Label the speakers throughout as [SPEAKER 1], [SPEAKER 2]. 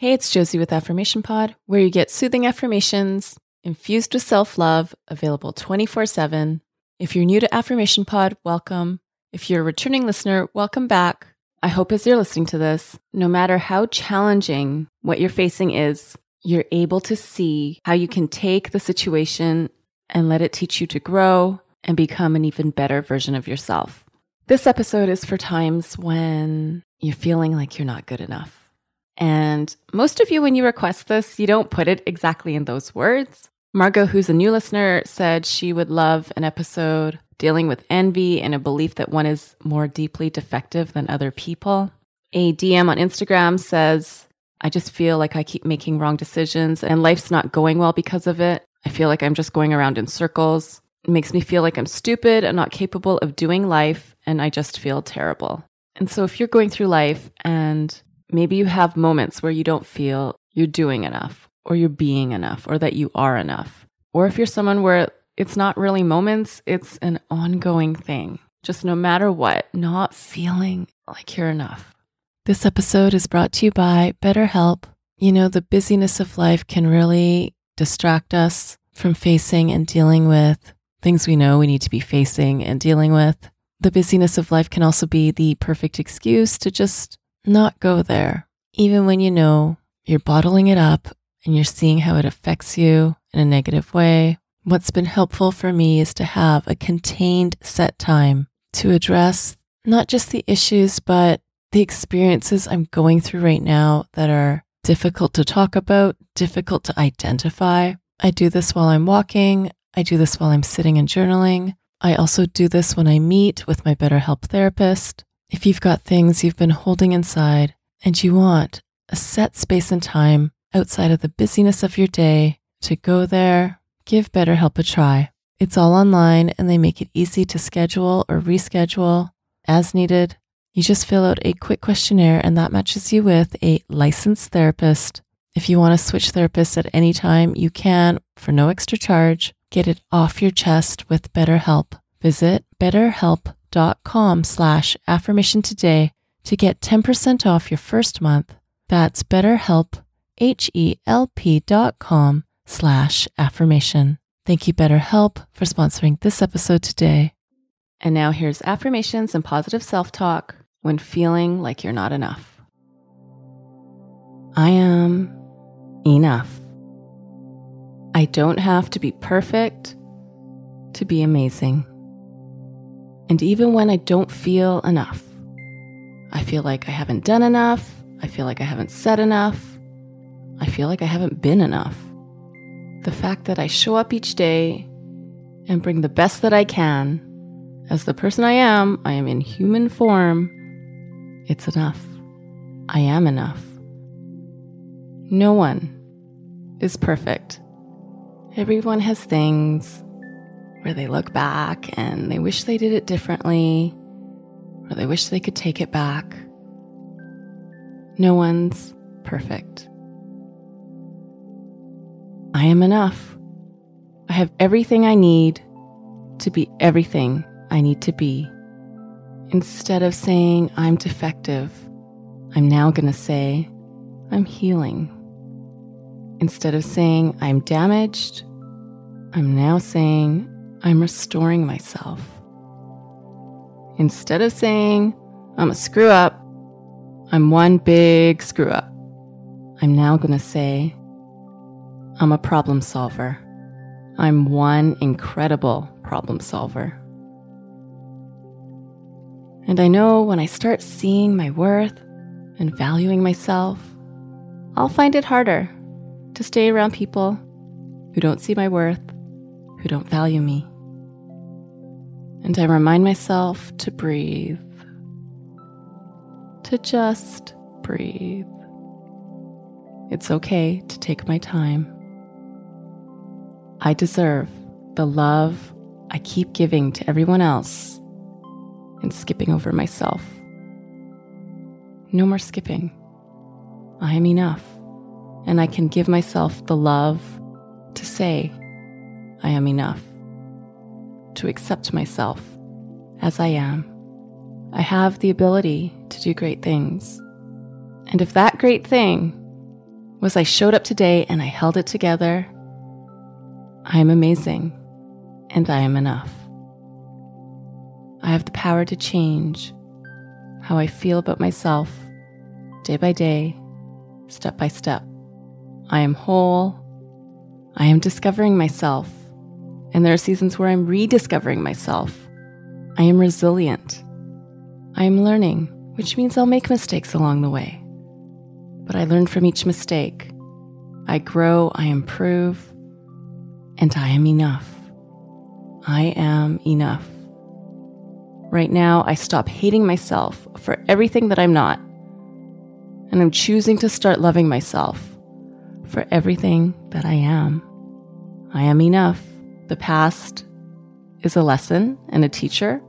[SPEAKER 1] Hey, it's Josie with Affirmation Pod, where you get soothing affirmations infused with self love, available 24 7. If you're new to Affirmation Pod, welcome. If you're a returning listener, welcome back. I hope as you're listening to this, no matter how challenging what you're facing is, you're able to see how you can take the situation and let it teach you to grow and become an even better version of yourself. This episode is for times when you're feeling like you're not good enough and most of you, when you request this, you don't put it exactly in those words. Margot, who's a new listener, said she would love an episode dealing with envy and a belief that one is more deeply defective than other people. A DM on Instagram says, I just feel like I keep making wrong decisions and life's not going well because of it. I feel like I'm just going around in circles. It makes me feel like I'm stupid and not capable of doing life, and I just feel terrible. And so, if you're going through life and Maybe you have moments where you don't feel you're doing enough or you're being enough or that you are enough. Or if you're someone where it's not really moments, it's an ongoing thing. Just no matter what, not feeling like you're enough. This episode is brought to you by BetterHelp. You know, the busyness of life can really distract us from facing and dealing with things we know we need to be facing and dealing with. The busyness of life can also be the perfect excuse to just not go there, even when you know you're bottling it up and you're seeing how it affects you in a negative way. What's been helpful for me is to have a contained set time to address not just the issues, but the experiences I'm going through right now that are difficult to talk about, difficult to identify. I do this while I'm walking. I do this while I'm sitting and journaling. I also do this when I meet with my BetterHelp therapist. If you've got things you've been holding inside and you want a set space and time outside of the busyness of your day to go there, give BetterHelp a try. It's all online and they make it easy to schedule or reschedule as needed. You just fill out a quick questionnaire and that matches you with a licensed therapist. If you want to switch therapists at any time, you can for no extra charge. Get it off your chest with BetterHelp. Visit betterhelp.com dot com slash affirmation today to get 10% off your first month. That's betterhelp, H-E-L-P dot com slash affirmation. Thank you, BetterHelp, for sponsoring this episode today. And now here's affirmations and positive self-talk when feeling like you're not enough. I am enough. I don't have to be perfect to be amazing. And even when I don't feel enough, I feel like I haven't done enough, I feel like I haven't said enough, I feel like I haven't been enough. The fact that I show up each day and bring the best that I can as the person I am, I am in human form, it's enough. I am enough. No one is perfect. Everyone has things where they look back and they wish they did it differently, or they wish they could take it back. No one's perfect. I am enough. I have everything I need to be everything I need to be. Instead of saying I'm defective, I'm now going to say I'm healing. Instead of saying I'm damaged, I'm now saying I'm restoring myself. Instead of saying, I'm a screw up, I'm one big screw up. I'm now going to say, I'm a problem solver. I'm one incredible problem solver. And I know when I start seeing my worth and valuing myself, I'll find it harder to stay around people who don't see my worth, who don't value me. And I remind myself to breathe, to just breathe. It's okay to take my time. I deserve the love I keep giving to everyone else and skipping over myself. No more skipping. I am enough, and I can give myself the love to say, I am enough, to accept myself as I am. I have the ability to do great things. And if that great thing was I showed up today and I held it together, I am amazing and I am enough. I have the power to change how I feel about myself day by day, step by step. I am whole. I am discovering myself. And there are seasons where I'm rediscovering myself. I am resilient. I am learning, which means I'll make mistakes along the way. But I learn from each mistake. I grow, I improve, and I am enough. I am enough. Right now, I stop hating myself for everything that I'm not. And I'm choosing to start loving myself for everything that I am. I am enough. The past is a lesson and a teacher.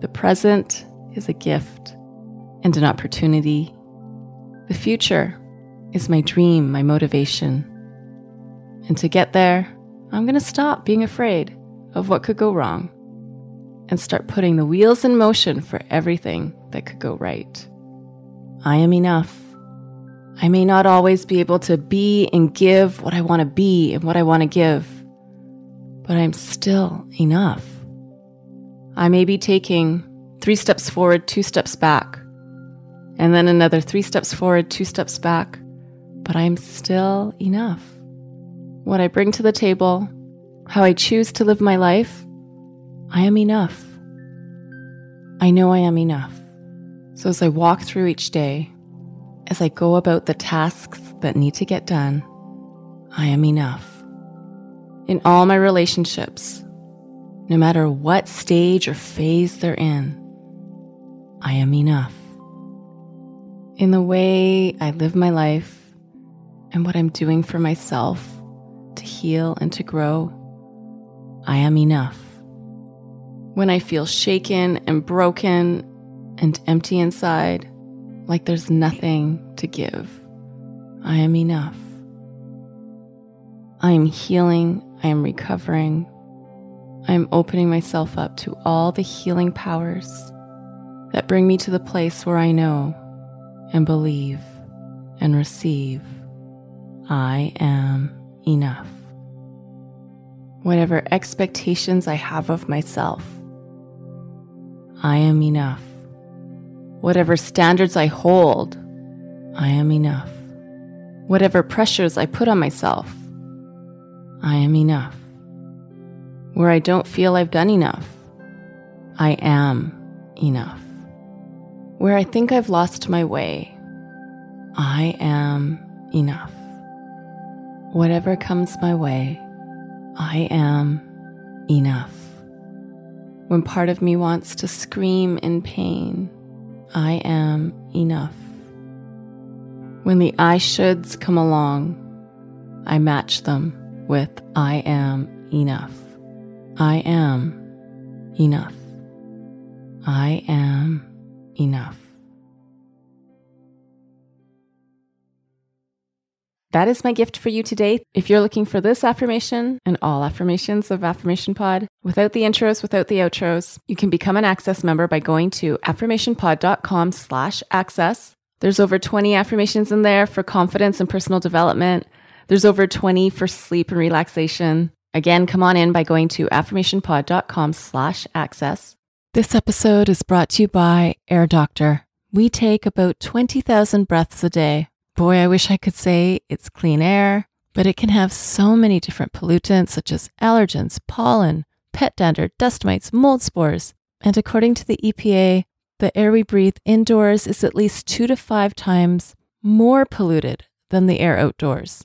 [SPEAKER 1] The present is a gift and an opportunity. The future is my dream, my motivation. And to get there, I'm going to stop being afraid of what could go wrong and start putting the wheels in motion for everything that could go right. I am enough. I may not always be able to be and give what I want to be and what I want to give, but I'm still enough. I may be taking three steps forward, two steps back, and then another three steps forward, two steps back, but I'm still enough. What I bring to the table, how I choose to live my life, I am enough. I know I am enough. So as I walk through each day, as I go about the tasks that need to get done, I am enough. In all my relationships, no matter what stage or phase they're in, I am enough. In the way I live my life and what I'm doing for myself to heal and to grow, I am enough when I feel shaken and broken and empty inside, like there's nothing to give. I am enough. I am healing. I am recovering. I am opening myself up to all the healing powers that bring me to the place where I know and believe and receive I am enough. Whatever expectations I have of myself, I am enough. Whatever standards I hold, I am enough. Whatever pressures I put on myself, I am enough. Where I don't feel I've done enough, I am enough. Where I think I've lost my way, I am enough. Whatever comes my way, I am enough. When part of me wants to scream in pain, I am enough. When the I shoulds come along, I match them with I am enough. I am enough. I am enough. That is my gift for you today. If you're looking for this affirmation and all affirmations of Affirmation Pod, without the intros, without the outros, you can become an access member by going to affirmationpod.com slash access. There's over 20 affirmations in there for confidence and personal development. There's over 20 for sleep and relaxation. Again, come on in by going to affirmationpod.com slash access. This episode is brought to you by Air Doctor. We take about 20,000 breaths a day boy, I wish I could say it's clean air, but it can have so many different pollutants such as allergens, pollen, pet dander, dust mites, mold spores. And according to the EPA, the air we breathe indoors is at least two to five times more polluted than the air outdoors.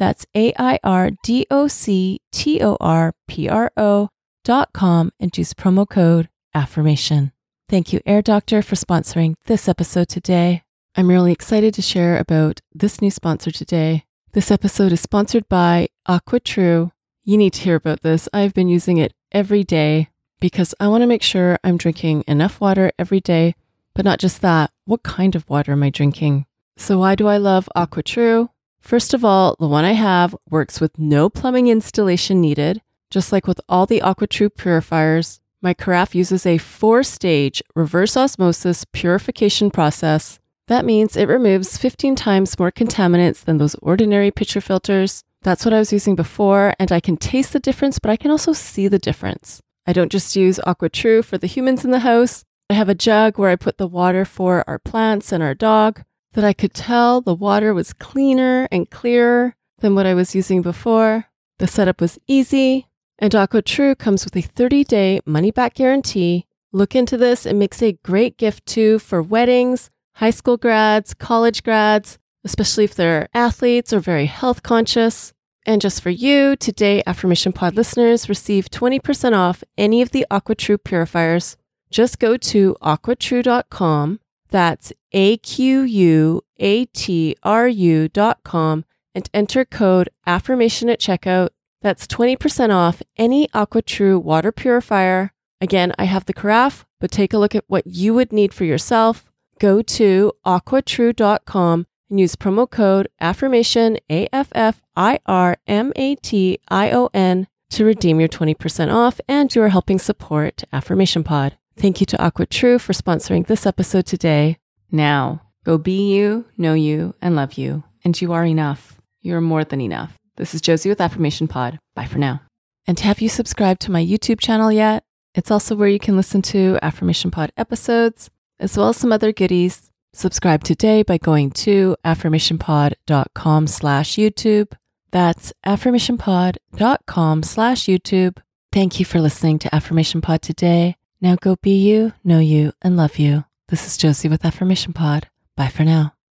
[SPEAKER 1] that's A I R D O C T O R P R O dot com and use promo code AFFIRMATION. Thank you, Air Doctor, for sponsoring this episode today. I'm really excited to share about this new sponsor today. This episode is sponsored by AquaTrue. You need to hear about this. I've been using it every day because I want to make sure I'm drinking enough water every day, but not just that. What kind of water am I drinking? So, why do I love AquaTrue? First of all, the one I have works with no plumbing installation needed. Just like with all the AquaTrue purifiers, my carafe uses a four stage reverse osmosis purification process. That means it removes 15 times more contaminants than those ordinary pitcher filters. That's what I was using before, and I can taste the difference, but I can also see the difference. I don't just use AquaTrue for the humans in the house. I have a jug where I put the water for our plants and our dog that I could tell the water was cleaner and clearer than what I was using before. The setup was easy, and AquaTrue comes with a 30 day money back guarantee. Look into this, it makes a great gift too for weddings, high school grads, college grads, especially if they're athletes or very health conscious. And just for you, today Affirmation Pod listeners receive 20% off any of the AquaTrue purifiers. Just go to aquatrue.com that's A Q U A T R U dot com and enter code affirmation at checkout. That's 20% off any AquaTrue water purifier. Again, I have the carafe, but take a look at what you would need for yourself. Go to aquatrue.com and use promo code affirmation A F F I R M A T I O N to redeem your 20% off and you are helping support Affirmation Pod. Thank you to AquaTrue for sponsoring this episode today. Now, go be you, know you, and love you. And you are enough. You're more than enough. This is Josie with Affirmation Pod. Bye for now. And have you subscribed to my YouTube channel yet? It's also where you can listen to Affirmation Pod episodes, as well as some other goodies. Subscribe today by going to affirmationpod.com slash YouTube. That's affirmationpod.com slash YouTube. Thank you for listening to Affirmation Pod today. Now go be you, know you, and love you. This is Josie with Affirmation Pod. Bye for now.